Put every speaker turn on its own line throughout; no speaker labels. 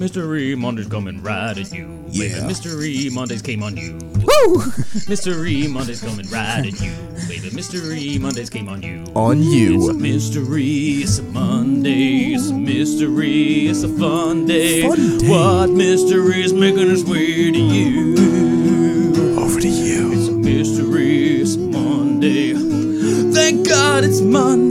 Mystery Mondays coming right at you. Baby. Mystery Mondays came on you.
Woo!
Mystery Mondays coming right at you. Baby, Mystery Mondays came on you.
On you.
It's a mystery, it's a Monday, it's a mystery, it's a fun day.
Fun day.
What mystery is making its way to you?
Over to you.
It's a mystery, it's a Monday. Thank God it's Monday.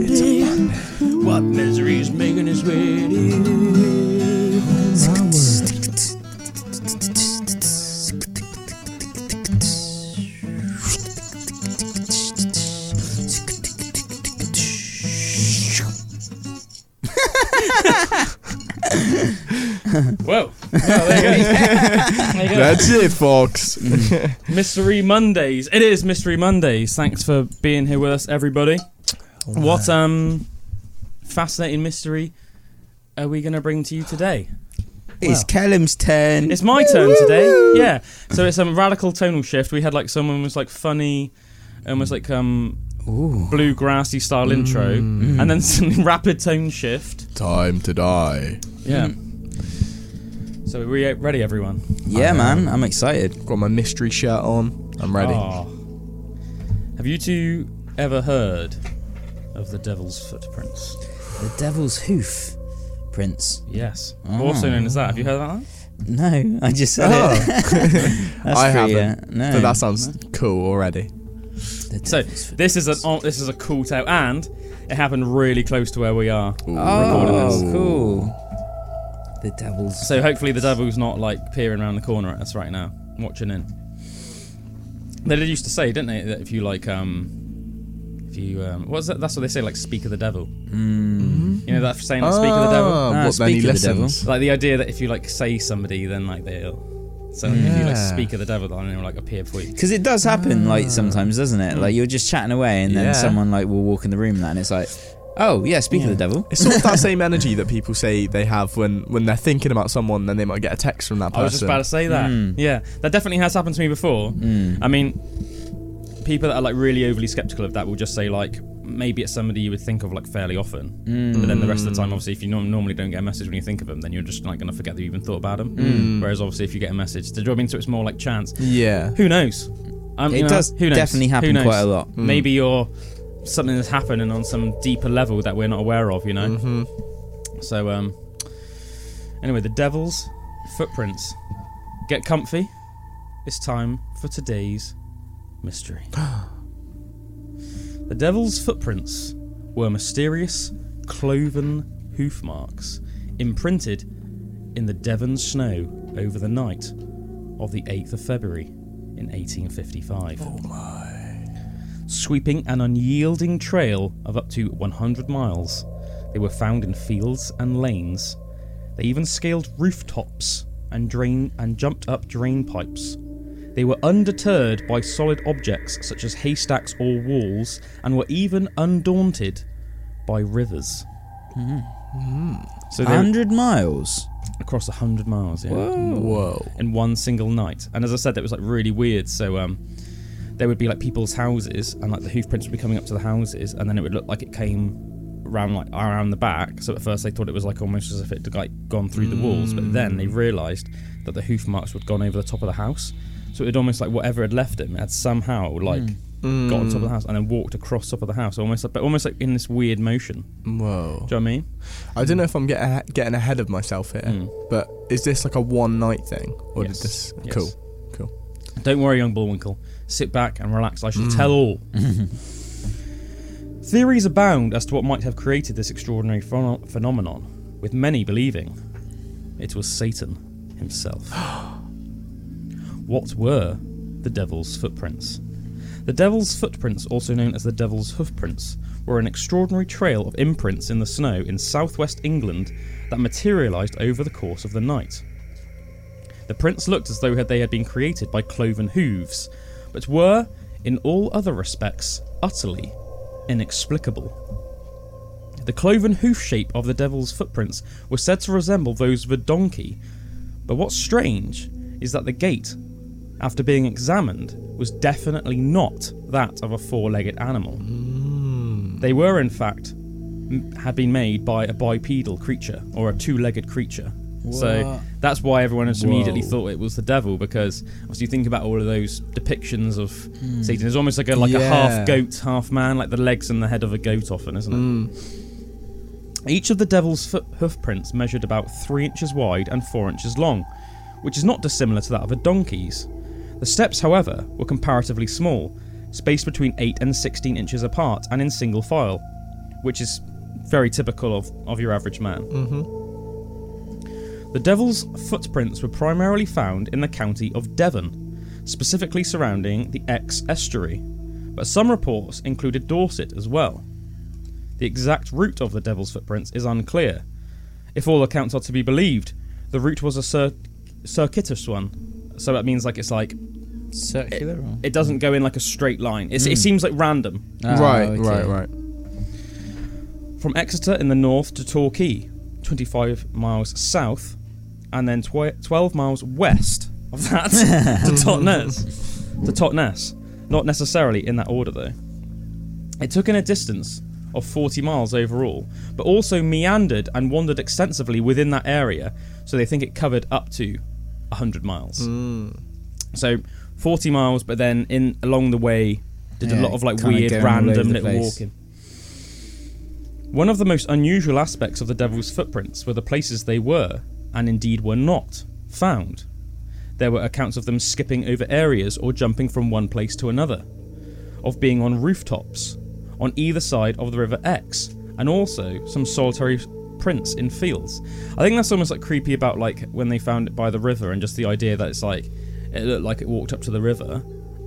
That's it, folks.
Mystery Mondays. It is Mystery Mondays. Thanks for being here with us, everybody. What um fascinating mystery are we going to bring to you today?
It's
Well.
Callum's turn.
It's my turn today. Yeah. So it's a radical tonal shift. We had like someone was like funny, almost like um
Ooh.
bluegrassy style intro, and then some rapid tone shift.
Time to die.
Yeah. So are we ready, everyone?
Yeah, man, I'm excited.
Got my mystery shirt on. I'm ready.
Aw. Have you two ever heard of the Devil's Footprints?
The Devil's Hoof, Prince.
Yes.
Oh.
Also known as that. Have you heard of that?
No, I just said
Oh.
it. That's
I
pretty,
haven't.
uh, no.
But that sounds cool already.
The
So
Devil's Foot-
this is an oh, this is a cool tale, and it happened really close to where we are. recording
Oh,
this.
cool. The Devil's.
So hopefully the devil's not like peering around the corner at us right now, watching in. They did used to say, didn't they, that if you like um, if you um, what's that? That's what they say, like speak of the devil.
Mm.
You know that saying, like, speak of the devil.
Ah,
Ah,
what,
speak of the devil.
Like the idea that if you like say somebody, then like they'll. So if you like speak of the devil, then they'll like appear for you.
Because it does happen, like sometimes, doesn't it? Like you're just chatting away, and then
Yeah.
someone like will walk in the room, that, and it's like, oh yeah, speak of the devil.
It's sort of that same energy that people say they have when, when they're thinking about someone, then they might get a text from that person.
I was just about to say that.
Mm.
Yeah, that definitely has happened to me before.
Mm.
I mean, people that are like really overly skeptical of that will just say like maybe it's somebody you would think of like fairly often,
Mm.
but then the rest of the time, obviously, if you normally don't get a message when you think of them, then you're just like gonna forget that you even thought about them.
Mm.
Whereas obviously, if you get a message, do you know what I mean? So it's more like chance.
Yeah.
Who knows? Um, you
It
know,
does
who knows?
definitely
Who
happen quite a lot.
Mm.
Maybe you're something that's happening on some deeper level that we're not aware of. You know.
hmm
So um anyway, the devil's footprints. Get comfy. It's time for today's mystery. the devil's footprints were mysterious cloven hoof marks imprinted in the Devon snow over the night of the 8th of February in 1855
Oh my.
Sweeping an unyielding trail of up to 100 miles. They were found in fields and lanes. They even scaled rooftops and drain and jumped up drain pipes. They were undeterred by solid objects such as haystacks or walls, and were even undaunted by rivers. So they were
hundred miles.
across 100 miles, yeah
Whoa.
in one single night. And as I said, that was like really weird. So um, there would be like people's houses, and like the hoof prints would be coming up to the houses, and then it would look like it came around like around the back. So at first they thought it was like almost as if it had like gone through the walls, but then they realised that the hoof marks had gone over the top of the house. So it had almost like whatever had left him had somehow like
Mm.
got on top of the house and then walked across top of the house, almost like, but almost like in this weird motion.
Whoa.
Do you know what I mean?
I don't know if I'm getting getting ahead of myself here,
Mm.
but is this like a one night thing, or
Yes.
did this?
Yes.
Cool.
Don't worry, young Bullwinkle. Sit back and relax. I shall
Mm.
tell all. Theories abound as to what might have created this extraordinary phenom- phenomenon, with many believing it was Satan himself. what were the devil's footprints? The devil's footprints, also known as the devil's hoofprints, were an extraordinary trail of imprints in the snow in southwest England that materialised over the course of the night. The prints looked as though they had been created by cloven hooves, but were, in all other respects, utterly inexplicable. The cloven hoof shape of the devil's footprints was said to resemble those of a donkey, but what's strange is that the gait, after being examined, was definitely not that of a four legged animal. Mm. They were, in fact, m- had been made by a bipedal creature or a two legged creature. So that's why everyone has immediately
Whoa.
thought it was the devil because obviously you think about all of those depictions of
Hmm.
Satan. It's almost like a like a half goat, half man, like the legs and the head of a goat often, isn't it?
Mm.
Each of the devil's foot hoof prints measured about three inches wide and four inches long, which is not dissimilar to that of a donkey's. The steps, however, were comparatively small, spaced between 8 and 16 inches apart and in single file, which is very typical of, of your average man. The devil's footprints were primarily found in the county of Devon, specifically surrounding the Exe estuary, but some reports included Dorset as well. The exact route of the devil's footprints is unclear. If all accounts are to be believed, the route was a cir- circuitous one, so that means like it's like
Circular. or-
it doesn't go in like a straight line. It's, It seems like random.
Ah,
right,
okay.
right, right.
From Exeter in the north to Torquay, 25 miles south, and then tw- 12 miles west of that to Totnes. To Totnes. Not necessarily in that order though. It took in a distance of 40 miles overall, but also meandered and wandered extensively within that area, so they think it covered up to 100 miles.
Mm.
So 40 miles, but then in along the way did a lot of like weird,
going all over
random little
place.
walking. One of the most unusual aspects of the devil's footprints were the places they were, and indeed were not, found. There were accounts of them skipping over areas or jumping from one place to another, of being on rooftops, on either side of the River Exe, and also some solitary prints in fields. I think that's almost like creepy about like when they found it by the river and just the idea that it's like it looked like it walked up to the river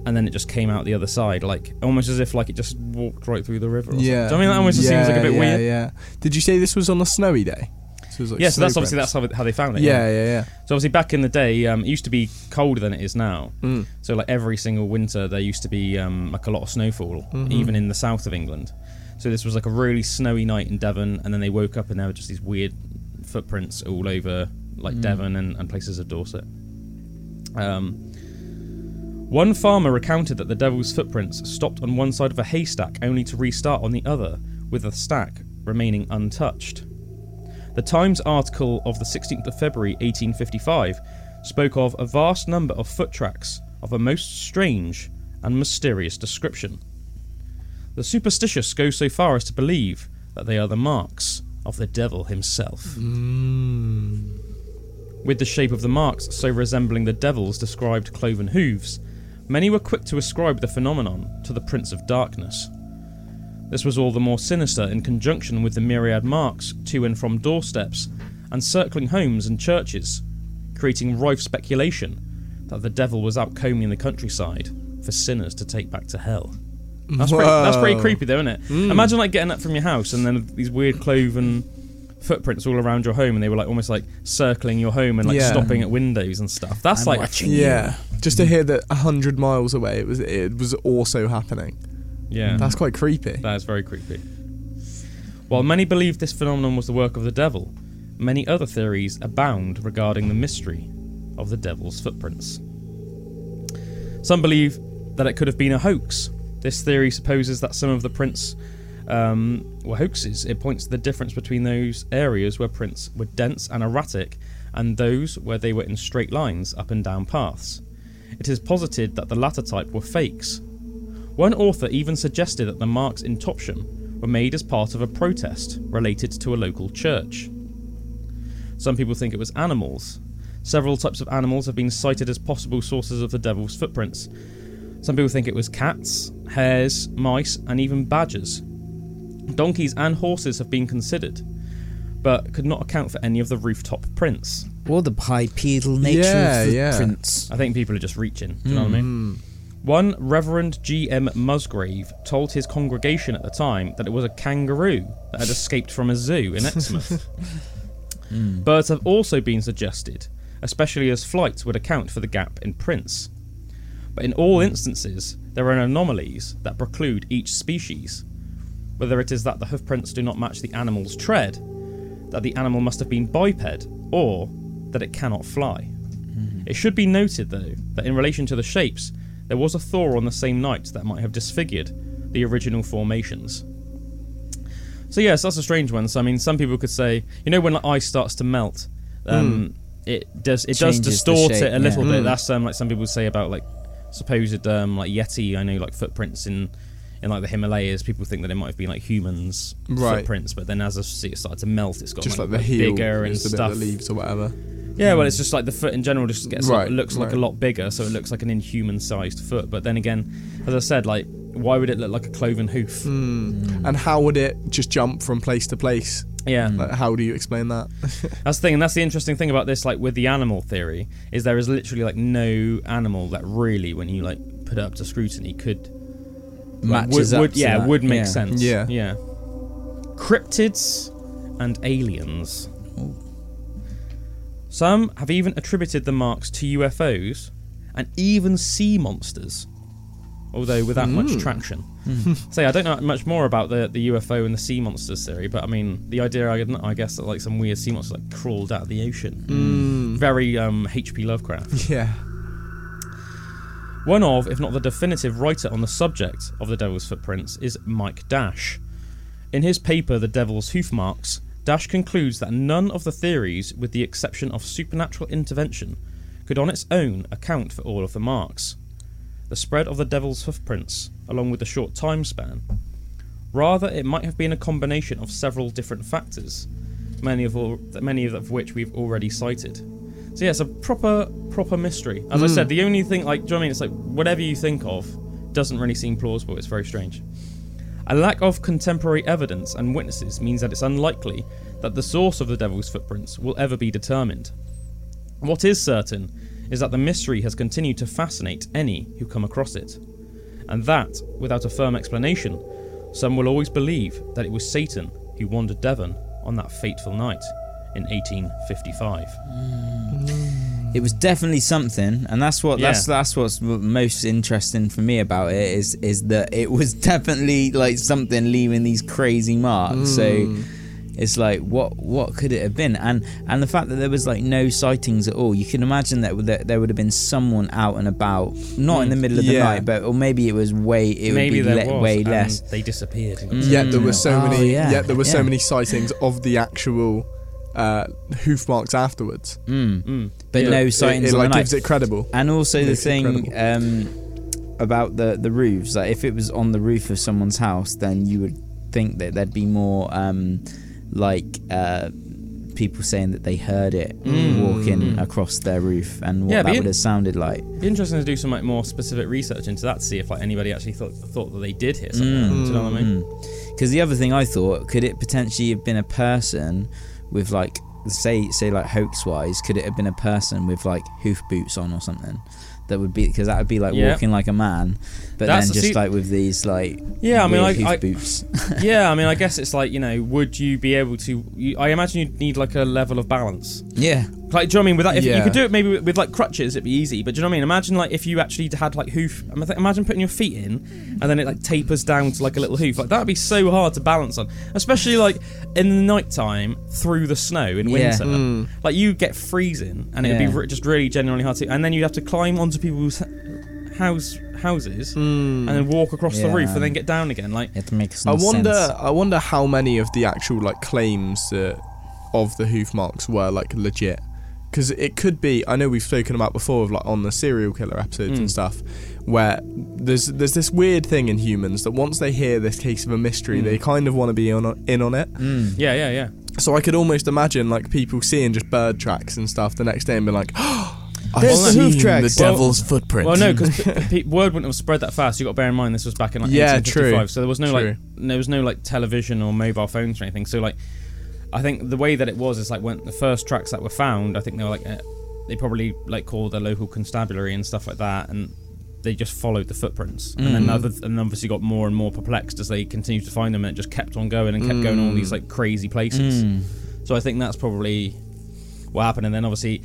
and then it just came out the other side, like almost as if like it just walked right through the river. Or
Yeah.
something. Do you know what I mean that almost
yeah,
seems like a bit
yeah,
weird?
Yeah, Did you say this was on a snowy day? So like
yeah, so that's obviously that's how, how they found it.
Yeah, yeah, yeah.
So obviously back in the day, um, it used to be colder than it is now.
Mm.
So like every single winter, there used to be um, like a lot of snowfall,
Mhm.
even in the south of England. So this was like a really snowy night in Devon, and then they woke up and there were just these weird footprints all over like
Mm.
Devon and, and places of Dorset. Um, one farmer recounted that the devil's footprints stopped on one side of a haystack only to restart on the other, with the stack remaining untouched. The Times article of the 16th of February 1855 spoke of a vast number of foot tracks of a most strange and mysterious description. The superstitious go so far as to believe that they are the marks of the devil himself.
Mm.
With the shape of the marks so resembling the devil's described cloven hooves, many were quick to ascribe the phenomenon to the Prince of Darkness. This was all the more sinister in conjunction with the myriad marks to and from doorsteps and circling homes and churches, creating rife speculation that the devil was out combing the countryside for sinners to take back to hell. That's pretty, that's pretty creepy, though, isn't it?
Mm.
Imagine like getting up from your house and then these weird cloven footprints all around your home, and they were like almost like circling your home and like
Yeah.
stopping at windows and stuff. That's
I'm
like
Yeah, just to hear that a hundred miles away, it was it was also happening.
Yeah,
That's quite creepy.
that is very creepy. While many believe this phenomenon was the work of the devil, many other theories abound regarding the mystery of the devil's footprints. Some believe that it could have been a hoax. This theory supposes that some of the prints um, were hoaxes. It points to the difference between those areas where prints were dense and erratic and those where they were in straight lines up and down paths. It is posited that the latter type were fakes. One author even suggested that the marks in Topsham were made as part of a protest related to a local church. Some people think it was animals. Several types of animals have been cited as possible sources of the devil's footprints. Some people think it was cats, hares, mice, and even badgers. Donkeys and horses have been considered, but could not account for any of the rooftop prints.
Or the bipedal nature
Yeah,
of the
yeah.
prints.
I think people are just reaching. Do you know what I mean? Hmm.
Mm.
One Reverend G.M. Musgrave told his congregation at the time that it was a kangaroo that had escaped from a zoo in Exmouth.
Mm.
Birds have also been suggested, especially as flight would account for the gap in prints. But in all instances, there are anomalies that preclude each species. Whether it is that the hoofprints do not match the animal's tread, that the animal must have been biped, or that it cannot fly. It should be noted, though, that in relation to the shapes, there was a thaw on the same night that might have disfigured the original formations. So yes, that's a strange one. So I mean, some people could say, you know, when like, ice starts to melt, um, it does it does
Changes the
distort
shape,
it a little
yeah.
bit.
Mm.
That's um like some people say about like supposed um like Yeti. I know like footprints in in like the Himalayas. People think that it might have been like humans
Right.
footprints, but then as I see it started to melt, it's got
Just
like,
like the heel
bigger and
the
stuff.
that leaves or whatever.
Yeah, well, it's just like the foot in general just gets
Right,
it looks like a lot bigger, so it looks like an inhuman-sized foot. But then again, as I said, like why would it look like a cloven hoof?
Mm. And how would it just jump from place to place?
Yeah,
Like, how do you explain that?
that's the thing, and that's the interesting thing about this. Like with the animal theory, is there is literally like no animal that really, when you like put it up to scrutiny, could like,
Matches
would,
up
would
to
yeah
that.
would make
Yeah.
sense.
Yeah.
yeah. Cryptids and aliens. Some have even attributed the marks to UFOs and even sea monsters, although without much
Hmm.
traction. Say, I don't know much more about the, the UFO and the sea monsters theory, but I mean, the idea, I, I guess, that like some weird sea monster like crawled out of the ocean.
Mm.
Very um, H.P. Lovecraft.
Yeah.
One of, if not the definitive writer on the subject of the Devil's Footprints, is Mike Dash. In his paper, The Devil's Hoof Marks, Dash concludes that none of the theories, with the exception of supernatural intervention, could on its own account for all of the marks. The spread of the Devil's Hoofprints, along with the short time span. Rather, it might have been a combination of several different factors, many of, all, many of which we've already cited. So yeah, it's a proper proper mystery. As I
Mm.
said, the only thing like do you know what I mean? It's like whatever you think of doesn't really seem plausible. It's very strange. A lack of contemporary evidence and witnesses means that it's unlikely that the source of the devil's footprints will ever be determined. What is certain is that the mystery has continued to fascinate any who come across it, and that, without a firm explanation, some will always believe that it was Satan who wandered Devon on that fateful night in 1855. Hmm.
It was definitely something, and that's what that's
Yeah.
that's what's most interesting for me about it is is that it was definitely like something leaving these crazy marks. So
Mm.
it's like what what could it have been? And and the fact that there was like no sightings at all. You can imagine that that there would have been someone out and about, not in the middle of the
Yeah.
night, but or maybe it was way it
Maybe
would be le-
was,
way less.
They disappeared. and
Mm.
Yet there were so
Oh,
many.
yeah,
Yet there were so many sightings of the actual uh, hoof marks afterwards.
Mm.
Mm.
But
Yeah.
no
It,
sightings
it
on
like
the night.
gives it credible.
And also the thing um, about the the roofs, like if it was on the roof of someone's house, then you would think that there'd be more um, like uh, people saying that they heard it
Mm.
walking
Mm.
across their roof and what
Yeah,
that would have sounded like.
Be interesting to do some like more specific research into that to see if like anybody actually thought thought that they did hear something.
Mm.
Do you know what I mean?
Because the other thing I thought, could it potentially have been a person with like say say like hoax wise, could it have been a person with like hoof boots on or something? That would be because that would be like
Yeah.
walking like a man, but
That's-
then just
see-
like with these like
Yeah, I mean, like,
hoof
I-
boots.
yeah, I mean, I guess it's like you know, would you be able to? You, I imagine you'd need like a level of balance.
yeah,
Like, do you know what I mean? With that, if you could do it maybe with, with like crutches, it'd be easy. But do you know what I mean? Imagine like if you actually had like hoof. Imagine putting your feet in, and then it like tapers down to like a little hoof. Like that'd be so hard to balance on, especially like in the night time through the snow in
Yeah.
winter.
Mm.
Like you get freezing, and it'd
Yeah.
be re- just really genuinely hard to. And then you'd have to climb onto people's h- house houses
Mm.
and then walk across the roof and then get down again. Like
it makes. to make
I wonder.
sense.
I wonder how many of the actual like claims that of the hoof marks were like legit. Because it could be. I know we've spoken about before, of like on the serial killer episodes
Mm.
and stuff, where there's there's this weird thing in humans that once they hear this case of a mystery,
Mm.
they kind of want to be on in on it.
Mm.
yeah, yeah, yeah.
So I could almost imagine like people seeing just bird tracks and stuff the next day and be like, "I've
There's the
seen
hoof tracks."
the
Well-
devil's footprint."
Well, no, because word wouldn't have spread that fast. You got to bear in mind this was back in like
Yeah,
1855,
true,
so there was no
true.
like there was no like television or mobile phones or anything. So like, I think the way that it was is like when the first tracks that were found, I think they were like uh, they probably like called the local constabulary and stuff like that, and they just followed the footprints, and then
Mhm.
other and obviously got more and more perplexed as they continued to find them, and it just kept on going and kept going all
Mm.
these like crazy places.
Mm.
So I think that's probably what happened, and then obviously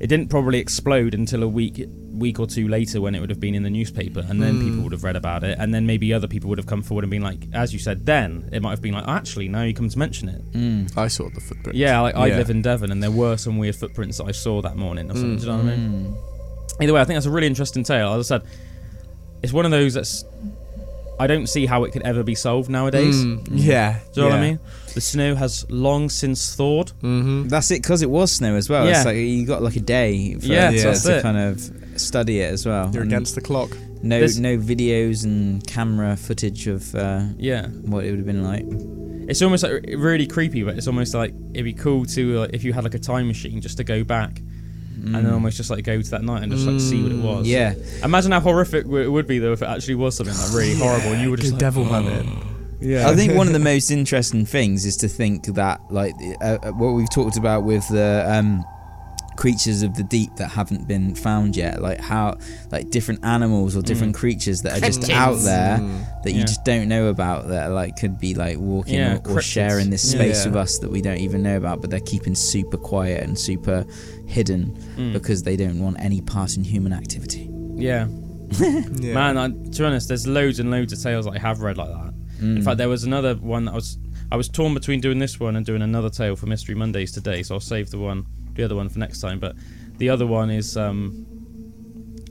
it didn't probably explode until a week week or two later when it would have been in the newspaper, and then
Mm.
people would have read about it, and then maybe other people would have come forward and been like, as you said, then it might have been like, actually, now you come to mention it.
Mm.
I saw the footprint.
Yeah, like I
Yeah.
live in Devon, and there were some weird footprints that I saw that morning. Or something,
Mm.
Do you know what I mean?
Mm.
Either way, I think that's a really interesting tale. As I said, it's one of those that's I don't see how it could ever be solved nowadays.
Mm, yeah.
Do you know what I mean? The snow has long since thawed.
Mm-hmm.
That's it, because it was snow as well.
Yeah.
It's like you got like a day for
Yeah,
to,
that's
to
it.
kind of study it as well.
You're
And
against the clock.
no
There's-
no videos and camera footage of uh,
Yeah,
what it would have been like.
it's almost like really creepy, but it's almost like it'd be cool to like, if you had like a time machine just to go back and then almost just like go to that night and just like see what it was.
Mm. Yeah,
Imagine how horrific it would be though if it actually was something like really horrible and you were just
Go
like,
devil hunting.
Yeah.
I think one of the most interesting things is to think that, like, uh, uh, what we've talked about with the um, creatures of the deep that haven't been found yet, like how, like, different animals or different creatures that are just out there
Mm.
that you
Yeah.
just don't know about that, like, could be like walking
Yeah,
or, or sharing this space
Yeah.
with us that we don't even know about, but they're keeping super quiet and super hidden
Mm.
because they don't want any part in human activity.
yeah.
Yeah.
Man, I, to be honest, there's loads and loads of tales I have read like that.
Mm.
In fact, there was another one that I was I was torn between doing this one and doing another tale for Mystery Mondays today, so I'll save the one the other one for next time. But the other one is um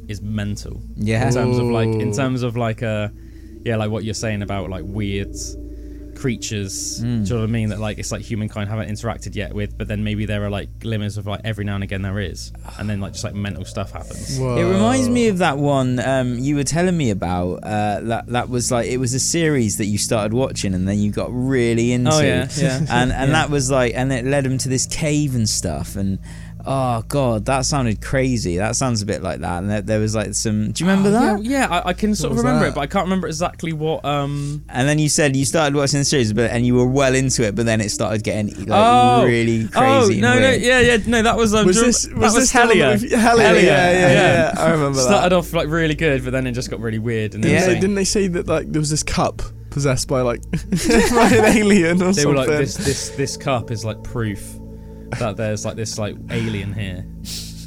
is mental
yeah,
in terms of like in terms of like uh yeah like what you're saying about like weird creatures
Mm.
do you know what I mean that like it's like humankind haven't interacted yet with but then maybe there are like glimmers of like every now and again there is and then like just like mental stuff happens
Whoa.
It reminds me of that one um, you were telling me about. Uh, that that was like it was a series that you started watching and then you got really into.
oh yeah yeah
And and
Yeah.
that was like and it led him to this cave and stuff and oh god that sounded crazy. That sounds a bit like that. And there, there was like some. Do you remember
Oh,
that?
yeah, yeah I, I can sort
What
of remember
that?
it but I can't remember exactly what um
And then you said you started watching the series, but and you were well into it, but then it started getting like
Oh.
really
oh
crazy.
no no yeah yeah no that was um
Was this
rem-
was
that
this
was
the one
Hellier
Hellier,
Hellier,
yeah, yeah, yeah,
yeah.
I remember It
started
that.
off like really good but then it just got really weird and then
Yeah.
it's
didn't they say that like there was this cup possessed by like by an alien or
they
something?
They were like this this this cup is like proof that there's like this like alien here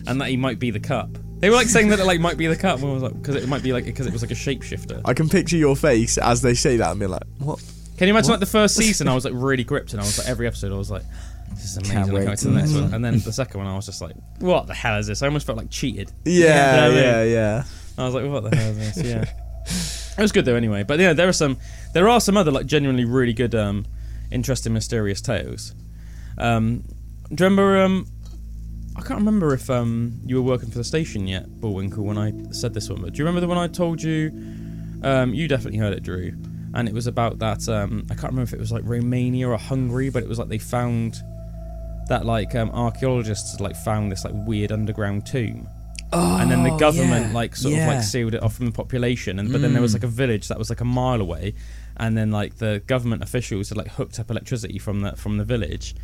and that he might be the cup they were like saying that it like might be the cup I was like because it might be like because it was like a shapeshifter
I can picture your face as they say that and be like, what?
can you imagine like the first season I was like really gripped and I was like every episode I was like this is amazing
Can't wait
wait to the next one and then the second one I was just like what the hell is this I almost felt like cheated
Yeah,
Yeah,
yeah,
yeah.
yeah.
I was like, what the hell is this? Yeah. It was good though anyway. But yeah, there are some there are some other like genuinely really good um interesting mysterious tales. Um do you remember um I can't remember if um you were working for the station yet, Bullwinkle, when I said this one, but do you remember the one I told you? Um you definitely heard it, Drew. And it was about that um I can't remember if it was like Romania or Hungary, but it was like they found that like um archaeologists like found this like weird underground tomb. And then the
Oh,
government
yeah,
like sort of like sealed it off from the population. And but then there was
Mm.
like a village that was like a mile away. And then like the government officials had like hooked up electricity from the from the village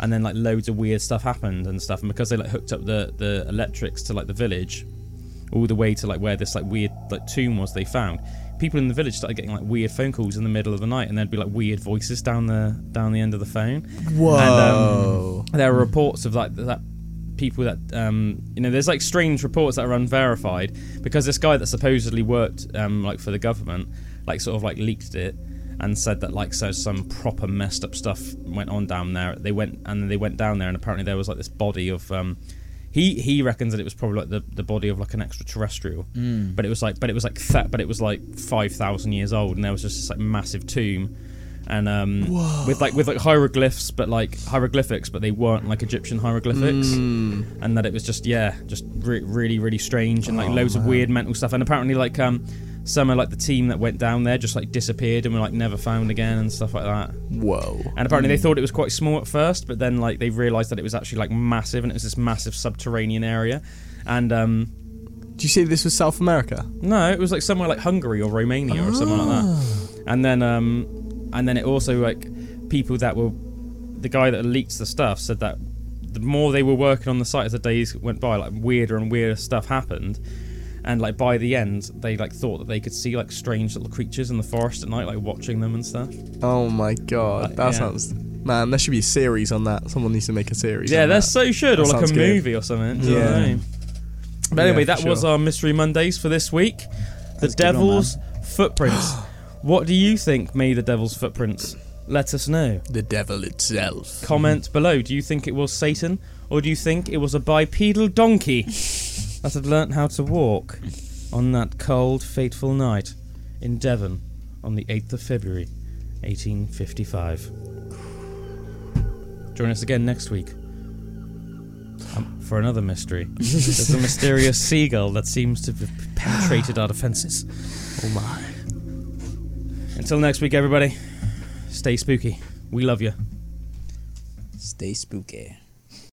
and then like loads of weird stuff happened and stuff and because they like hooked up the the electrics to like the village all the way to like where this like weird like tomb was they found people in the village started getting like weird phone calls in the middle of the night and there'd be like weird voices down the down the end of the phone
Whoa.
there are reports of like that people that um you know there's like strange reports that are unverified because this guy that supposedly worked um like for the government like sort of like leaked it and said that like so some proper messed up stuff went on down there. They went and then they went down there and apparently there was like this body of um he he reckons that it was probably like the, the body of like an extraterrestrial.
Mm.
but it was like but it was like th- but it was like 5000 years old and there was just this like massive tomb. And um with like with like hieroglyphs but like hieroglyphics but they weren't like egyptian hieroglyphics.
Mm.
and that it was just yeah just re- really really strange and like
Oh,
loads of weird mental stuff. And apparently like um some of like the team that went down there just like disappeared and were like never found again and stuff like that
Whoa.
and apparently they thought it was quite small at first but then like they realized that it was actually like massive and it was this massive subterranean area and um
Do you say this was South America?
no, it was like somewhere like Hungary or Romania or something like that. And then um and then it also like people that were the guy that leaked the stuff said that the more they were working on the site as the days went by, like weirder and weirder stuff happened. And like by the end, they like thought that they could see like strange little creatures in the forest at night, like watching them and stuff.
Oh my god,
Like,
that
yeah.
sounds. Man, there should be a series on that. Someone needs to make a series.
Yeah, that's
that.
so should, or like a
good.
movie or something. do you know what I
Yeah.
But anyway,
Yeah,
that
for
was our Mystery Mondays for this week. The
That's a one,
Devil's Footprints. what do you think made the Devil's Footprints? Let us know.
the devil itself.
Comment below. Do you think it was Satan, or do you think it was a bipedal donkey that had learnt how to walk on that cold, fateful night in Devon on the 8th of February, 1855. Join us again next week um, for another mystery. There's a mysterious seagull that seems to have penetrated our defences.
Oh my.
Until next week, everybody, stay spooky. We love you.
Stay spooky.